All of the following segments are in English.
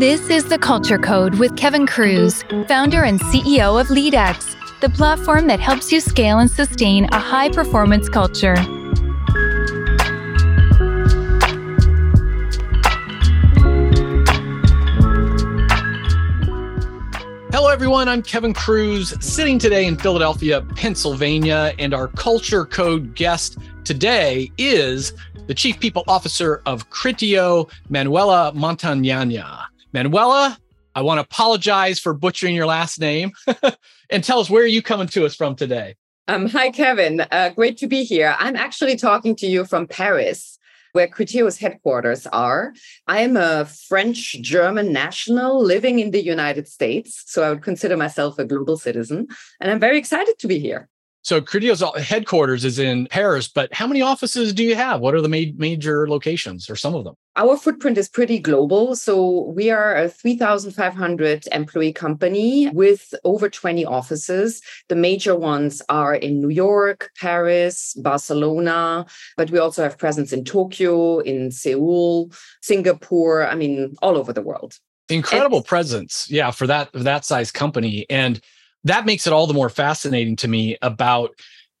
This is the Culture Code with Kevin Kruse, founder and CEO of LeadX, the platform that helps you scale and sustain a high performance culture. Hello, everyone. I'm Kevin Kruse, sitting today in Philadelphia, Pennsylvania, and our Culture Code guest today is the Chief People Officer of Criteo, Manuela Montagnana. Manuela, I want to apologize for butchering your last name and tell us where are you coming to us from today? Um, hi, Kevin. Uh, great to be here. I'm actually talking to you from Paris, where Criteo's headquarters are. I am a French German national living in the United States. So I would consider myself a global citizen. And I'm very excited to be here. So Criteo's headquarters is in Paris, but how many offices do you have? What are the ma- major locations or some of them? Our footprint is pretty global. So we are a 3,500 employee company with over 20 offices. The major ones are in New York, Paris, Barcelona, but we also have presence in Tokyo, in Seoul, Singapore, I mean, all over the world. Incredible and- presence. Yeah, for that for that size company. And that makes it all the more fascinating to me about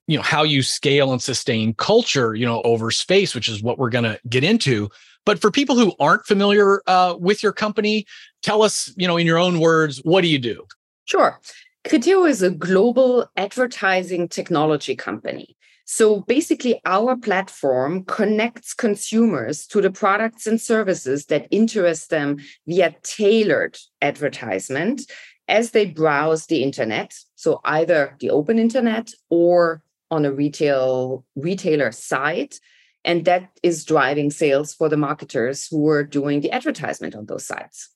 you know how you scale and sustain culture you know over space which is what we're going to get into. But for people who aren't familiar uh, with your company tell us you know in your own words what do you do? Sure. Criteo is a global advertising technology company. So basically, our platform connects consumers to the products and services that interest them via tailored advertisement as they browse the internet, so either the open internet or on a retail retailer site, and that is driving sales for the marketers who are doing the advertisement on those sites.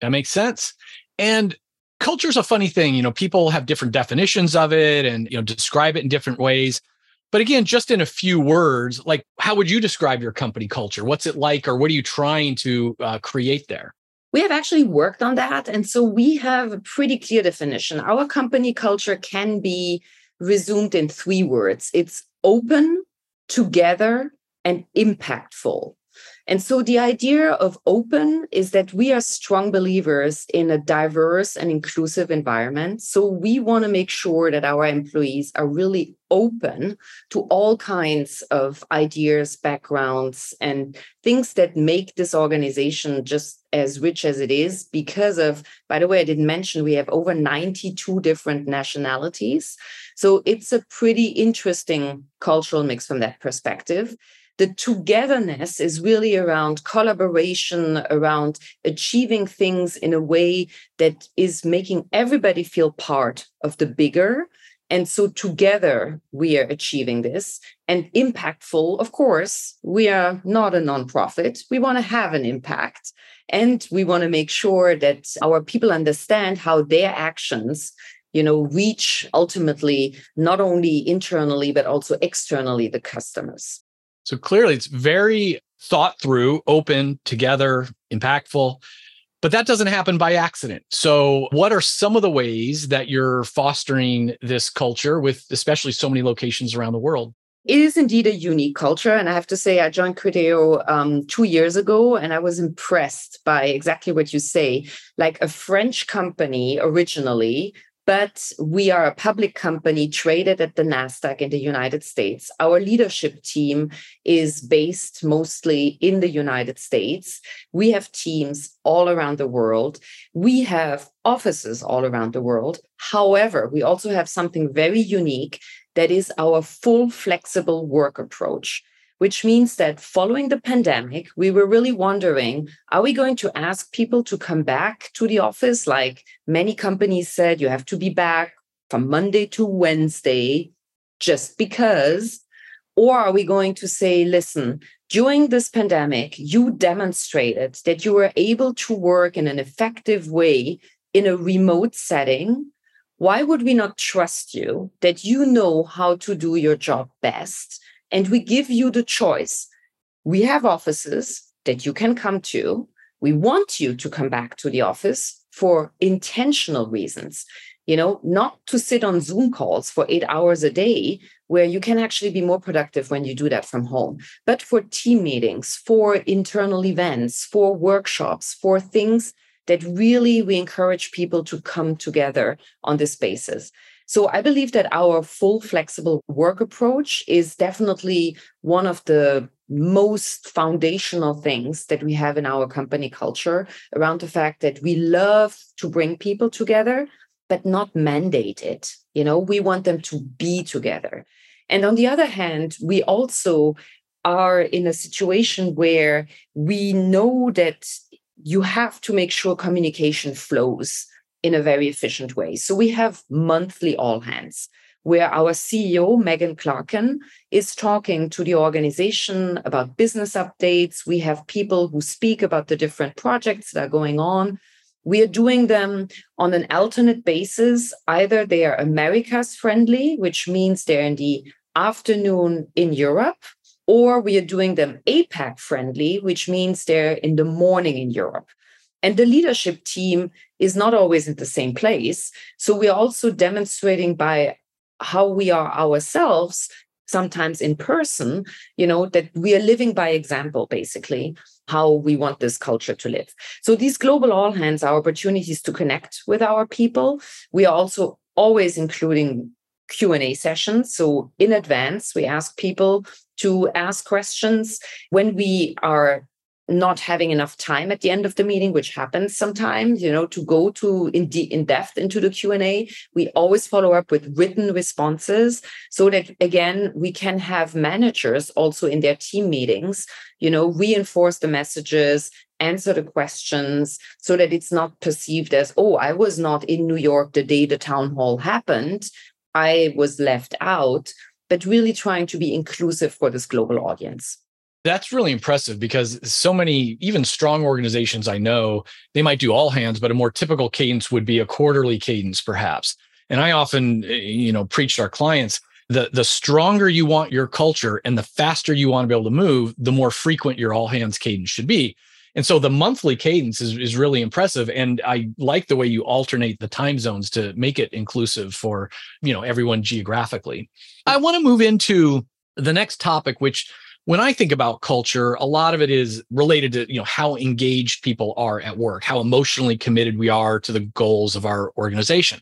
That makes sense. And culture is a funny thing, you know, people have different definitions of it and you know describe it in different ways. But again, just in a few words, like how would you describe your company culture? What's it like, or what are you trying to uh, create there? We have actually worked on that. And so we have a pretty clear definition. Our company culture can be resumed in three words it's open, together, and impactful. And so the idea of open is that we are strong believers in a diverse and inclusive environment. So we want to make sure that our employees are really open to all kinds of ideas, backgrounds, and things that make this organization just as rich as it is because of, by the way, I didn't mention we have over 92 different nationalities. So it's a pretty interesting cultural mix from that perspective the togetherness is really around collaboration, around achieving things in a way that is making everybody feel part of the bigger. And so together we are achieving this and impactful. Of course, we are not a nonprofit. We want to have an impact and we want to make sure that our people understand how their actions you know reach ultimately not only internally but also externally the customers so clearly it's very thought through, open, together, impactful. But that doesn't happen by accident. So, what are some of the ways that you're fostering this culture with especially so many locations around the world? It is indeed a unique culture. And I have to say, I joined Criteo um, two years ago and I was impressed by exactly what you say. Like a French company originally but we are a public company traded at the NASDAQ in the United States. Our leadership team is based mostly in the United States. We have teams all around the world. We have offices all around the world. However, we also have something very unique that is our full flexible work approach which means that following the pandemic, we were really wondering are we going to ask people to come back to the office? Like many companies said, you have to be back from Monday to Wednesday just because. Or are we going to say, listen, during this pandemic, you demonstrated that you were able to work in an effective way in a remote setting. Why would we not trust you that you know how to do your job best? And we give you the choice. We have offices that you can come to. We want you to come back to the office for intentional reasons, you know, not to sit on Zoom calls for eight hours a day, where you can actually be more productive when you do that from home, but for team meetings, for internal events, for workshops, for things that really we encourage people to come together on this basis. So I believe that our full flexible work approach is definitely one of the most foundational things that we have in our company culture around the fact that we love to bring people together, but not mandate it. You know, we want them to be together. And on the other hand, we also are in a situation where we know that you have to make sure communication flows in a very efficient way. So we have monthly all hands where our CEO, Megan Clarken, is talking to the organization about business updates. We have people who speak about the different projects that are going on. We are doing them on an alternate basis. Either they are Americas friendly, which means they're in the afternoon in Europe, or we are doing them APAC friendly, which means they're in the morning in Europe. And the leadership team is not always in the same place. So we're also demonstrating by how we are ourselves, sometimes in person, you know, that we are living by example, basically, how we want this culture to live. So these global all hands are opportunities to connect with our people. We are also always including Q&A sessions. So in advance, we ask people to ask questions. When we are not having enough time at the end of the meeting which happens sometimes you know to go to in, de- in depth into the q&a we always follow up with written responses so that again we can have managers also in their team meetings you know reinforce the messages answer the questions so that it's not perceived as oh i was not in new york the day the town hall happened. I was left out but really trying to be inclusive for this global audience that's really impressive because so many, even strong organizations I know, they might do all hands, but a more typical cadence would be a quarterly cadence, perhaps. And I often, eh, you know, preach to our clients the the stronger you want your culture and the faster you want to be able to move, the more frequent your all hands cadence should be. And so the monthly cadence is, is really impressive. And I like the way you alternate the time zones to make it inclusive for, you know, everyone geographically. I want to move into the next topic, which when I think about culture, a lot of it is related to, you know, how engaged people are at work, how emotionally committed we are to the goals of our organization.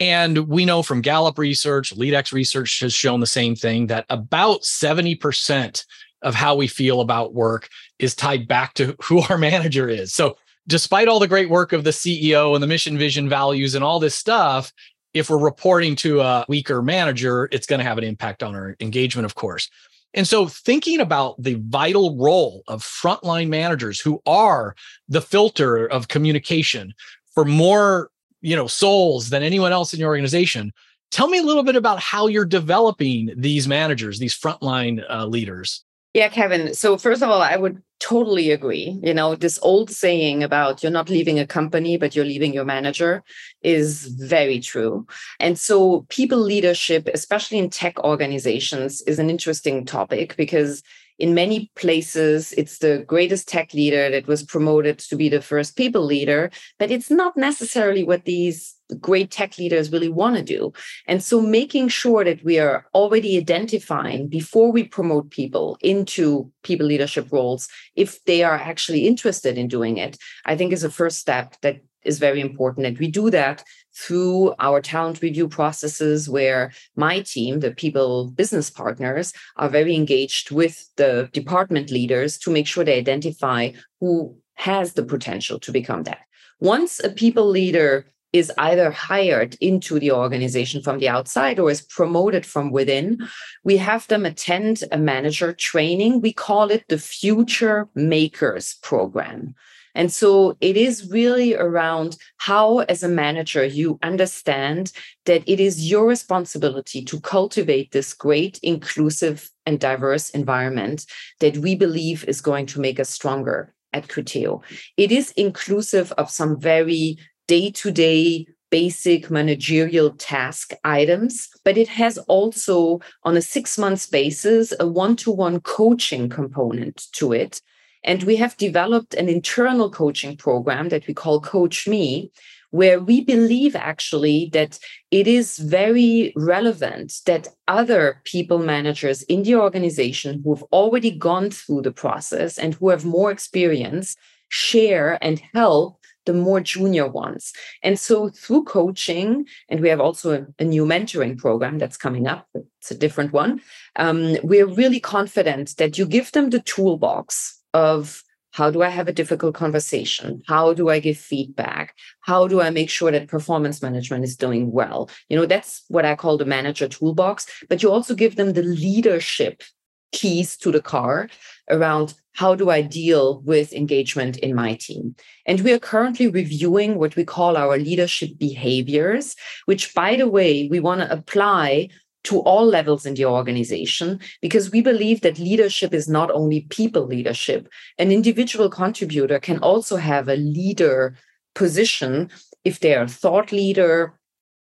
And we know from Gallup research, LeadX research has shown the same thing that about 70% of how we feel about work is tied back to who our manager is. So, despite all the great work of the CEO and the mission, vision, values, and all this stuff, if we're reporting to a weaker manager, it's going to have an impact on our engagement, of course. And so, thinking about the vital role of frontline managers who are the filter of communication for more, you know, souls than anyone else in your organization, tell me a little bit about how you're developing these managers, these frontline uh, leaders. Yeah, Kevin. So, first of all, I would totally agree. You know, this old saying about you're not leaving a company, but you're leaving your manager is very true. And so, people leadership, especially in tech organizations, is an interesting topic because in many places, it's the greatest tech leader that was promoted to be the first people leader, but it's not necessarily what these great tech leaders really want to do. And so making sure that we are already identifying before we promote people into people leadership roles, if they are actually interested in doing it, I think is a first step that is very important. And we do that through our talent review processes where my team, the people business partners, are very engaged with the department leaders to make sure they identify who has the potential to become that. Once a people leader is either hired into the organization from the outside or is promoted from within. We have them attend a manager training. We call it the Future Makers Program. And so it is really around how, as a manager, you understand that it is your responsibility to cultivate this great, inclusive, and diverse environment that we believe is going to make us stronger at Criteo. It is inclusive of some very day to day basic managerial task items, but it has also, on a six months basis, a one to one coaching component to it. And we have developed an internal coaching program that we call Coach Me, where we believe actually that it is very relevant that other people managers in the organization who have already gone through the process and who have more experience share and help the more junior ones. And so through coaching, and we have also a, a new mentoring program that's coming up, it's a different one. Um, we're really confident that you give them the toolbox of how do I have a difficult conversation? How do I give feedback? How do I make sure that performance management is doing well? You know, that's what I call the manager toolbox. But you also give them the leadership keys to the car around how do I deal with engagement in my team? And we are currently reviewing what we call our leadership behaviors, which, by the way, we want to apply to all levels in the organization because we believe that leadership is not only people leadership. An individual contributor can also have a leader position if they're a thought leader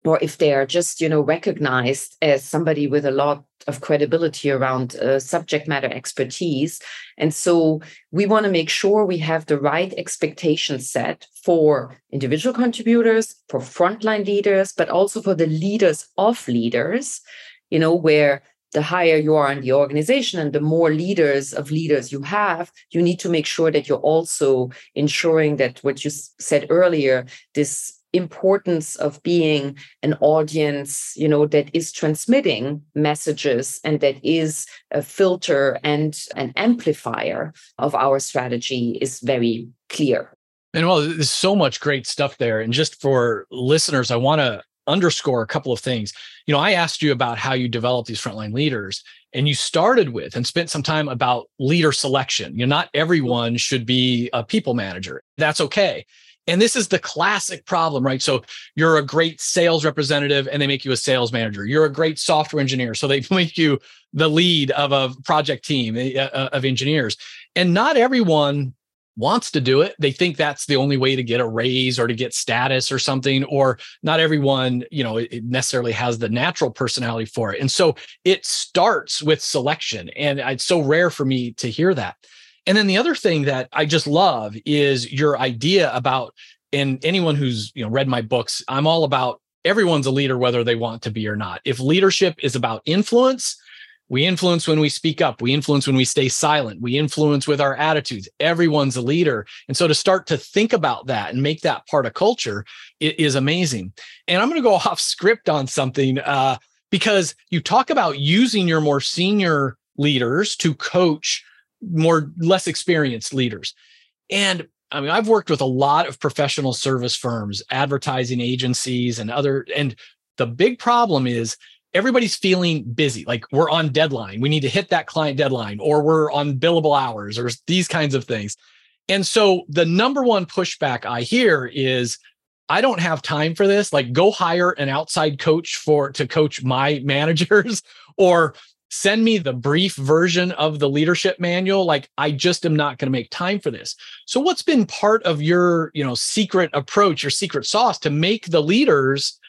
or if they are just you know recognized as somebody with a lot of credibility around uh, subject matter expertise and so we want to make sure we have the right expectation set for individual contributors for frontline leaders but also for the leaders of leaders you know, where the higher you are in the organization and the more leaders of leaders you have, you need to make sure that you're also ensuring that what you said earlier, this importance of being an audience you know that is transmitting messages and that is a filter and an amplifier of our strategy is very clear. And well there's so much great stuff there. And just for listeners i want to underscore a couple of things. You know, I asked you about how you develop these frontline leaders, and you started with and spent some time about leader selection. You know, not everyone should be a people manager. That's okay. And this is the classic problem, right? So you're a great sales representative and they make you a sales manager. You're a great software engineer. So they make you the lead of a project team eh, uh, of engineers. And not everyone wants to do it they think that's the only way to get a raise or to get status or something or not everyone you know necessarily has the natural personality for it. And so it starts with selection and it's so rare for me to hear that. And then the other thing that i just love is your idea about and anyone who's you know read my books i'm all about everyone's a leader whether they want to be or not. If leadership is about influence we influence when we speak up. We influence when we stay silent. We influence with our attitudes. Everyone's a leader. And so to start to think about that and make that part of culture is amazing. And I'm going to go off script on something uh, because you talk about using your more senior leaders to coach more less experienced leaders. And I mean, I've worked with a lot of professional service firms, advertising agencies, and other. And the big problem is everybody's feeling busy. Like we're on deadline. We need to hit that client deadline or we're on billable hours or these kinds of things. And so the number one pushback i hear is i don't have time for this. Like go hire an outside coach for to coach my managers or send me the brief version of the leadership manual. Like i just am not going to make time for this. So what's been part of your you know secret approach your secret sauce to make the leaders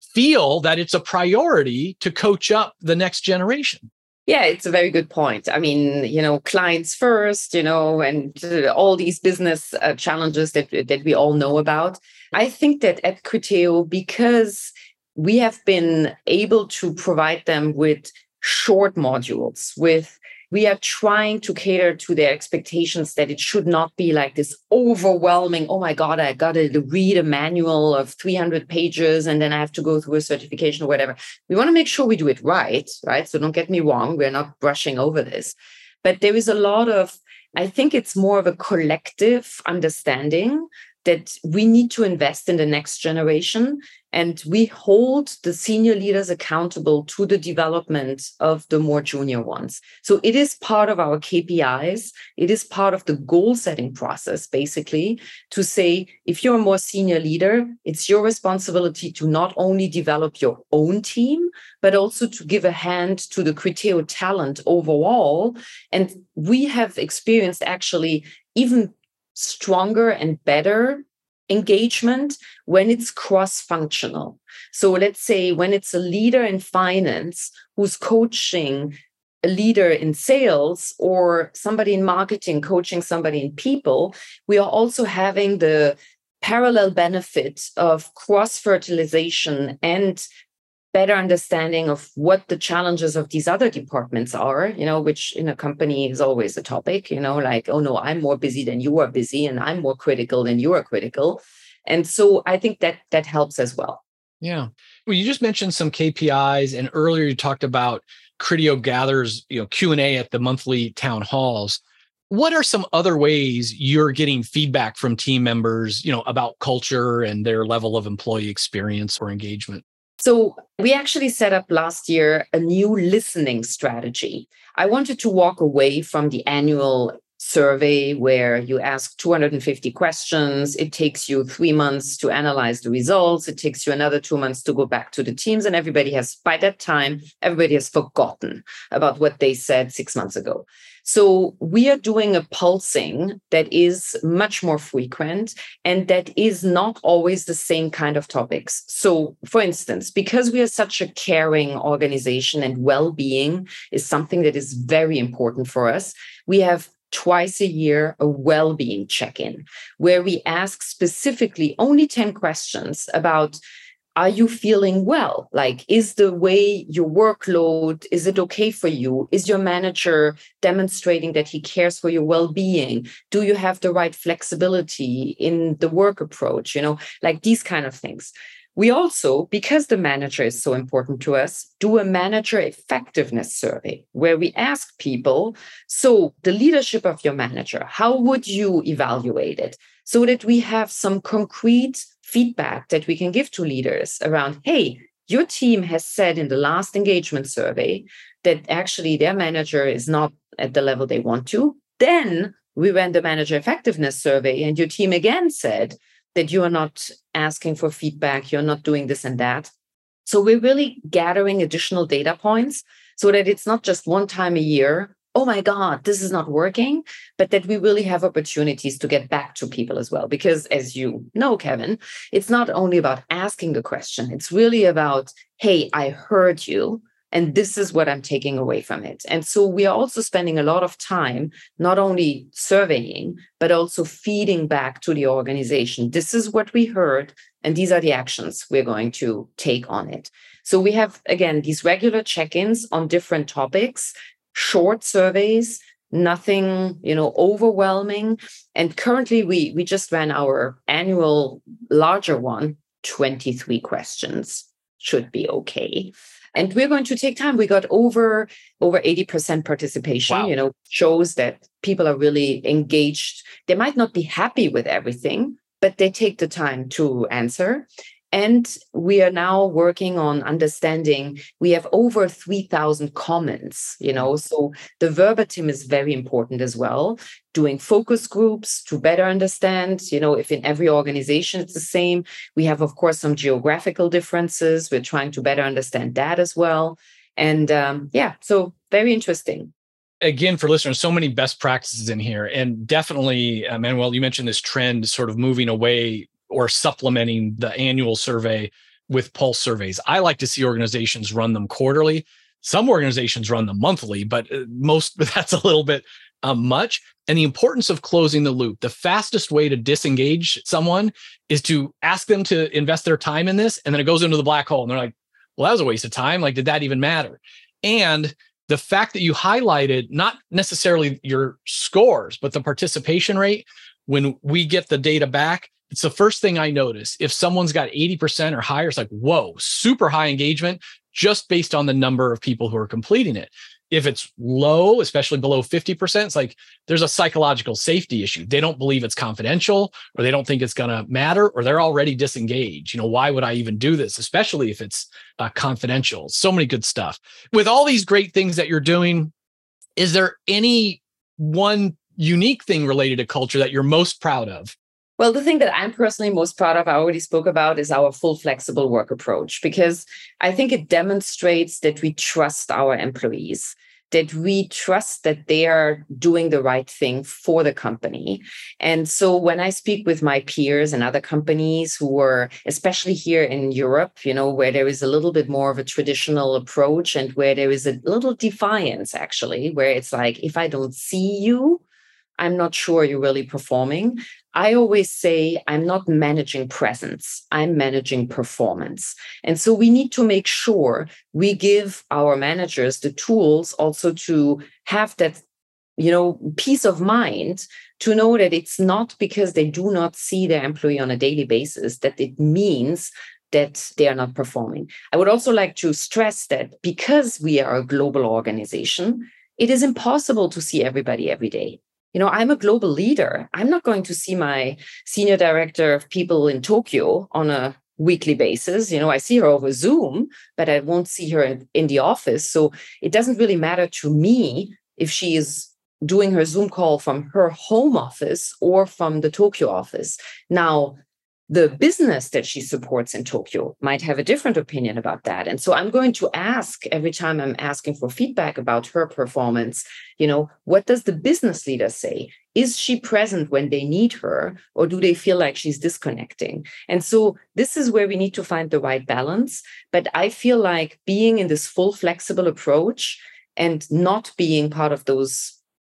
feel that it's a priority to coach up the next generation. Yeah, it's a very good point. I mean, you know, clients first, you know, and uh, all these business uh, challenges that that we all know about. I think that at Criteo, because we have been able to provide them with short modules with we are trying to cater to their expectations that it should not be like this overwhelming oh my god i got to read a manual of 300 pages and then i have to go through a certification or whatever. We want to make sure we do it right right? So don't get me wrong we're not brushing over this. But there is a lot of i think it's more of a collective understanding that we need to invest in the next generation and we hold the senior leaders accountable to the development of the more junior ones. So it is part of our KPIs. It is part of the goal setting process, basically, to say if you're a more senior leader, it's your responsibility to not only develop your own team, but also to give a hand to the Criteo talent overall. And we have experienced actually even stronger and better engagement when it's cross functional. So let's say when it's a leader in finance who's coaching a leader in sales or somebody in marketing coaching somebody in people, we are also having the parallel benefit of cross fertilization and better understanding of what the challenges of these other departments are, you know, which in a company is always a topic, you know, like, oh no, I'm more busy than you are busy, and I'm more critical than you are critical. And so I think that that helps as well. Yeah. Well, you just mentioned some KPIs, and earlier you talked about Criteo gathers, you know, Q and A at the monthly town halls. What are some other ways you're getting feedback from team members, you know, about culture and their level of employee experience or engagement? So, we actually set up last year a new listening strategy. I wanted to walk away from the annual survey where you ask 250 questions. It takes you three months to analyze the results. It takes you another two months to go back to the teams. And everybody has, by that time, everybody has forgotten about what they said six months ago. So we are doing a pulsing that is much more frequent and that is not always the same kind of topics. So, for instance, because we are such a caring organization and well being is something that is very important for us, we have twice a year a well being check in where we ask specifically only 10 questions about are you feeling well? Like is the way your workload is it okay for you? Is your manager demonstrating that he cares for your well-being? Do you have the right flexibility in the work approach? You know like these kind of things we also, because the manager is so important to us, do a manager effectiveness survey where we ask people so, the leadership of your manager, how would you evaluate it? So that we have some concrete feedback that we can give to leaders around, hey, your team has said in the last engagement survey that actually their manager is not at the level they want to. Then we ran the manager effectiveness survey, and your team again said that you are not asking for feedback, you're not doing this and that. So we're really gathering additional data points so that it's not just one time a year, oh my God, this is not working, but that we really have opportunities to get back to people as well. Because as you know, Kevin, it's not only about asking the question, it's really about, hey, I heard you. And this is what I'm taking away from it. And so we are also spending a lot of time not only surveying, but also feeding back to the organization. This is what we heard, and these are the actions we're going to take on it. So we have, again, these regular check ins on different topics, short surveys. Nothing, you know, overwhelming. And currently, we we just ran our annual larger one, 23 questions. Should be okay and we're going to take time. We got over over 80% participation wow. you know shows that people are really engaged. They might not be happy with everything but they take the time to answer and we are now working on understanding. We have over 3,000 comments, you know, so the verbatim is very important as well. Doing focus groups to better understand, you know, if in every organization it's the same. We have, of course, some geographical differences. We're trying to better understand that as well. And um, yeah, so very interesting again for listeners so many best practices in here and definitely uh, manuel you mentioned this trend sort of moving away or supplementing the annual survey with pulse surveys. I like to see organizations run them quarterly. Some organizations run them monthly, but uh, most that's a little bit um, much. And the importance of closing the loop. The fastest way to disengage someone is to ask them to invest their time in this, and then it goes into the black hole, and they're like, "Well, that was a waste of time. Like, did that even matter?" And the fact that you highlighted not necessarily your scores, but the participation rate when we get the data back, it's the first thing I notice. If someone's got 80% or higher, it's like, whoa, super high engagement just based on the number of people who are completing it. If it's low, especially below 50%, it's like there's a psychological safety issue. They don't believe it's confidential or they don't think it's going to matter or they're already disengaged. You know, why would I even do this, especially if it's uh, confidential? So many good stuff. With all these great things that you're doing, is there any one unique thing related to culture that you're most proud of? Well, the thing that I'm personally most proud of, I already spoke about, is our full flexible work approach, because I think it demonstrates that we trust our employees, that we trust that they are doing the right thing for the company. And so when I speak with my peers and other companies who are, especially here in Europe, you know, where there is a little bit more of a traditional approach and where there is a little defiance, actually, where it's like, if I don't see you, I'm not sure you're really performing. I always say I'm not managing presence, I'm managing performance. And so we need to make sure we give our managers the tools also to have that you know peace of mind to know that it's not because they do not see their employee on a daily basis that it means that they are not performing. I would also like to stress that because we are a global organization, it is impossible to see everybody every day. You know, I'm a global leader. I'm not going to see my senior director of people in Tokyo on a weekly basis. You know, I see her over Zoom, but I won't see her in, the office. So it doesn't really matter to me if she is doing her Zoom call from her home office or from the Tokyo office. Now, the business that she supports in Tokyo might have a different opinion about that. And so I'm going to ask every time I'm asking for feedback about her performance, you know, what does the business leader say? Is she present when they need her, or do they feel like she's disconnecting? And so this is where we need to find the right balance. But I feel like being in this full flexible approach and not being part of those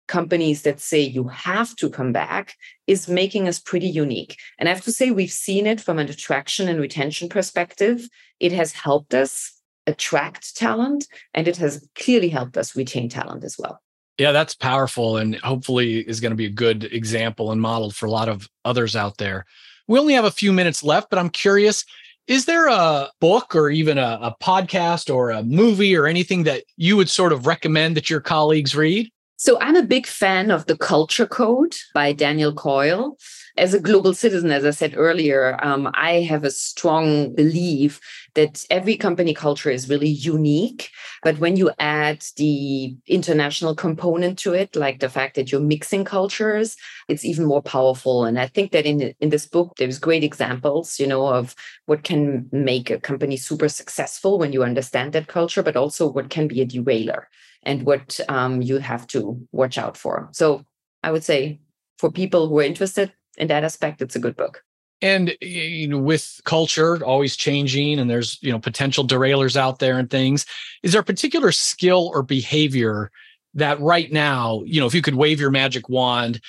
companies that say you have to come back is making us pretty unique. And I have to say, we've seen it from an attraction and retention perspective. It has helped us attract talent and it has clearly helped us retain talent as well. Yeah, that's powerful and hopefully is going to be a good example and model for a lot of others out there. We only have a few minutes left, but I'm curious is there a book or even a, a podcast or a movie or anything that you would sort of recommend that your colleagues read? So I'm a big fan of The Culture Code by Daniel Coyle. As a global citizen, as I said earlier, um, I have a strong belief that every company culture is really unique. But when you add the international component to it, like the fact that you're mixing cultures, it's even more powerful. And I think that in, in this book, there's great examples, you know, of what can make a company super successful when you understand that culture, but also what can be a derailer and what um, you have to watch out for. So I would say for people who are interested in that aspect, it's a good book. And you know, with culture always changing, and there's you know potential derailers out there and things. Is there a particular skill or behavior that right now, you know, if you could wave your magic wand,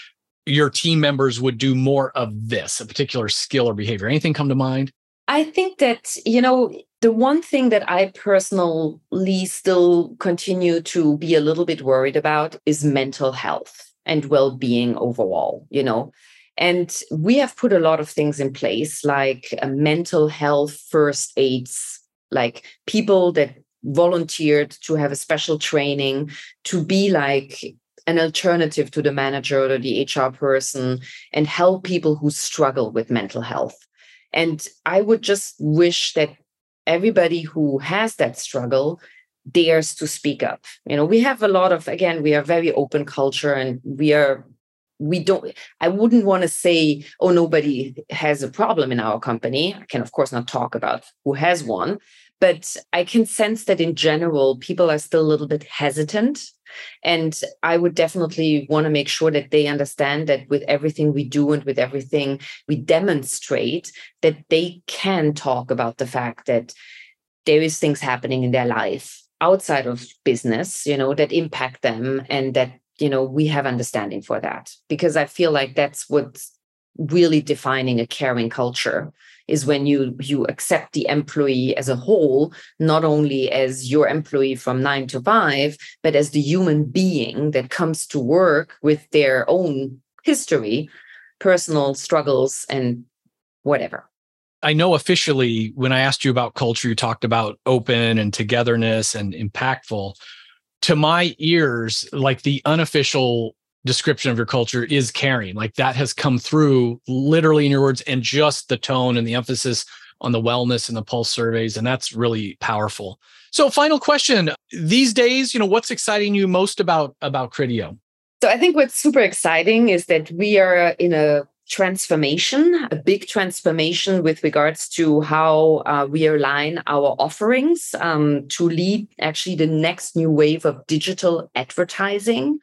your team members would do more of this, a particular skill or behavior? Anything come to mind? I think that, you know, the one thing that I personally still continue to be a little bit worried about is mental health and well being overall, you know. And we have put a lot of things in place, like a mental health first aids, like people that volunteered to have a special training to be like an alternative to the manager or the HR person and help people who struggle with mental health. And I would just wish that everybody who has that struggle dares to speak up. You know, we have a lot of, again, we are very open culture and we are we don't i wouldn't want to say oh nobody has a problem in our company i can of course not talk about who has one but i can sense that in general people are still a little bit hesitant and I would definitely want to make sure that they understand that with everything we do and with everything we demonstrate, that they can talk about the fact that there is things happening in their life outside of business, you know, that impact them and that, you know, we have understanding for that. Because I feel like that's what's really defining a caring culture is when you you accept the employee as a whole not only as your employee from 9 to 5 but as the human being that comes to work with their own history personal struggles and whatever I know officially when I asked you about culture, you talked about open and togetherness and impactful. To my ears, like the unofficial description of your culture is caring. Like that has come through literally in your words and just the tone and the emphasis on the wellness and the pulse surveys. And that's really powerful. So final question. These days, you know, what's exciting you most about about Criteo? So I think what's super exciting is that we are in a transformation, a big transformation with regards to how uh, we align our offerings um, to lead actually the next new wave of digital advertising.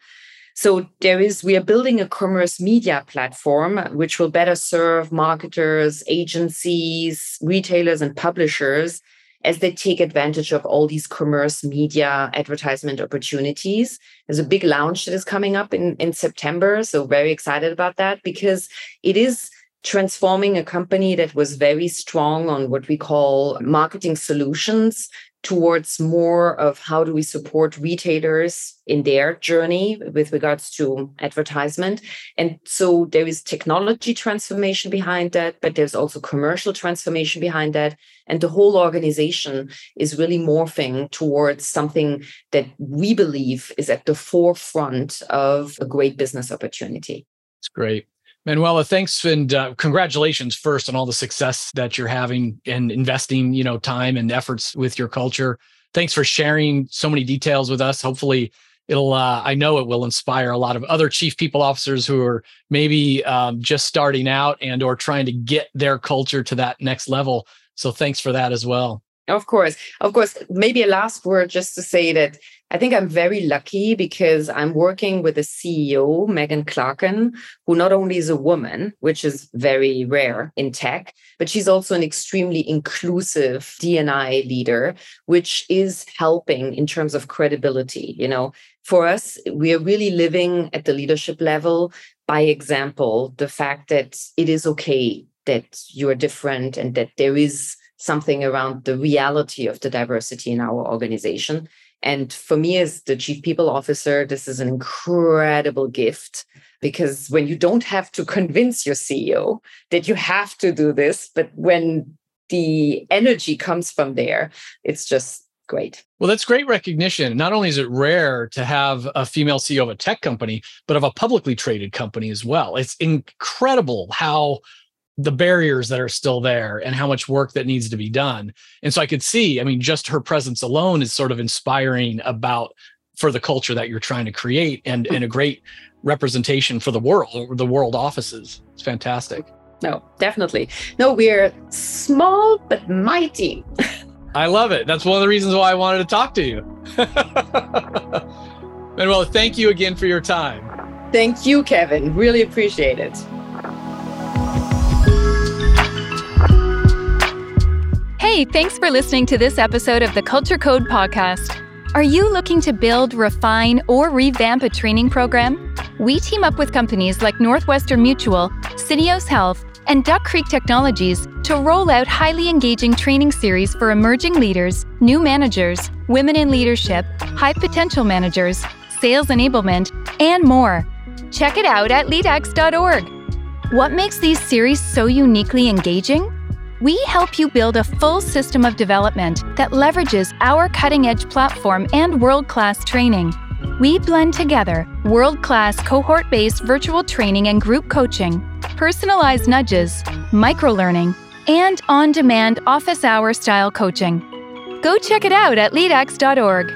So there is, we are building a commerce media platform which will better serve marketers, agencies, retailers, and publishers as they take advantage of all these commerce media advertisement opportunities. There's a big launch that is coming up in, in September. So, very excited about that because it is transforming a company that was very strong on what we call marketing solutions towards more of how do we support retailers in their journey with regards to advertisement. And so there is technology transformation behind that, but there's also commercial transformation behind that. And the whole organization is really morphing towards something that we believe is at the forefront of a great business opportunity. It's great. Manuela, thanks and uh, congratulations first on all the success that you're having and investing, you know, time and efforts with your culture. Thanks for sharing so many details with us. Hopefully, it'll uh, I know it will inspire a lot of other chief people officers who are maybe um, just starting out and or trying to get their culture to that next level. So thanks for that as well. Of course. Of course. Maybe a last word just to say that I think I'm very lucky because I'm working with a CEO, Megan Clarken, who not only is a woman, which is very rare in tech, but she's also an extremely inclusive D&I leader, which is helping in terms of credibility. You know, for us, we are really living at the leadership level by example, the fact that it is okay that you are different and that there is something around the reality of the diversity in our organization. And for me, as the chief people officer, this is an incredible gift because when you don't have to convince your CEO that you have to do this, but when the energy comes from there, it's just great. Well, that's great recognition. Not only is it rare to have a female CEO of a tech company, but of a publicly traded company as well. It's incredible how the barriers that are still there and how much work that needs to be done. And so I could see, I mean, just her presence alone is sort of inspiring about for the culture that you're trying to create and, and a great representation for the world, the world offices. It's fantastic. No, definitely. No, we're small but mighty. I love it. That's one of the reasons why I wanted to talk to you. Manuela, thank you again for your time. Thank you, Kevin. Really appreciate it. Hey, thanks for listening to this episode of the Culture Code podcast. Are you looking to build, refine, or revamp a training program? We team up with companies like Northwestern Mutual, Syneos Health, and Duck Creek Technologies to roll out highly engaging training series for emerging leaders, new managers, women in leadership, high potential managers, sales enablement, and more. Check it out at leadx.org. What makes these series so uniquely engaging? We help you build a full system of development that leverages our cutting edge platform and world class training. We blend together world class cohort based virtual training and group coaching, personalized nudges, micro learning, and on demand office hour style coaching. Go check it out at leadx.org.